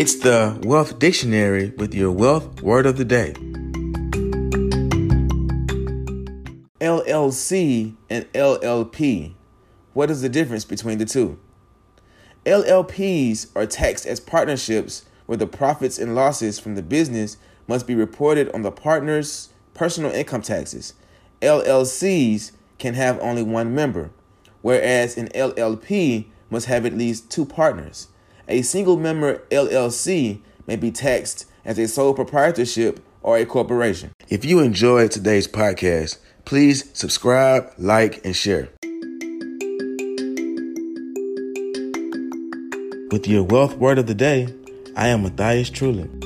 It's the Wealth Dictionary with your wealth word of the day. LLC and LLP. What is the difference between the two? LLPs are taxed as partnerships where the profits and losses from the business must be reported on the partner's personal income taxes. LLCs can have only one member, whereas an LLP must have at least two partners. A single member LLC may be taxed as a sole proprietorship or a corporation. If you enjoyed today's podcast, please subscribe, like, and share. With your wealth word of the day, I am Matthias Trulin.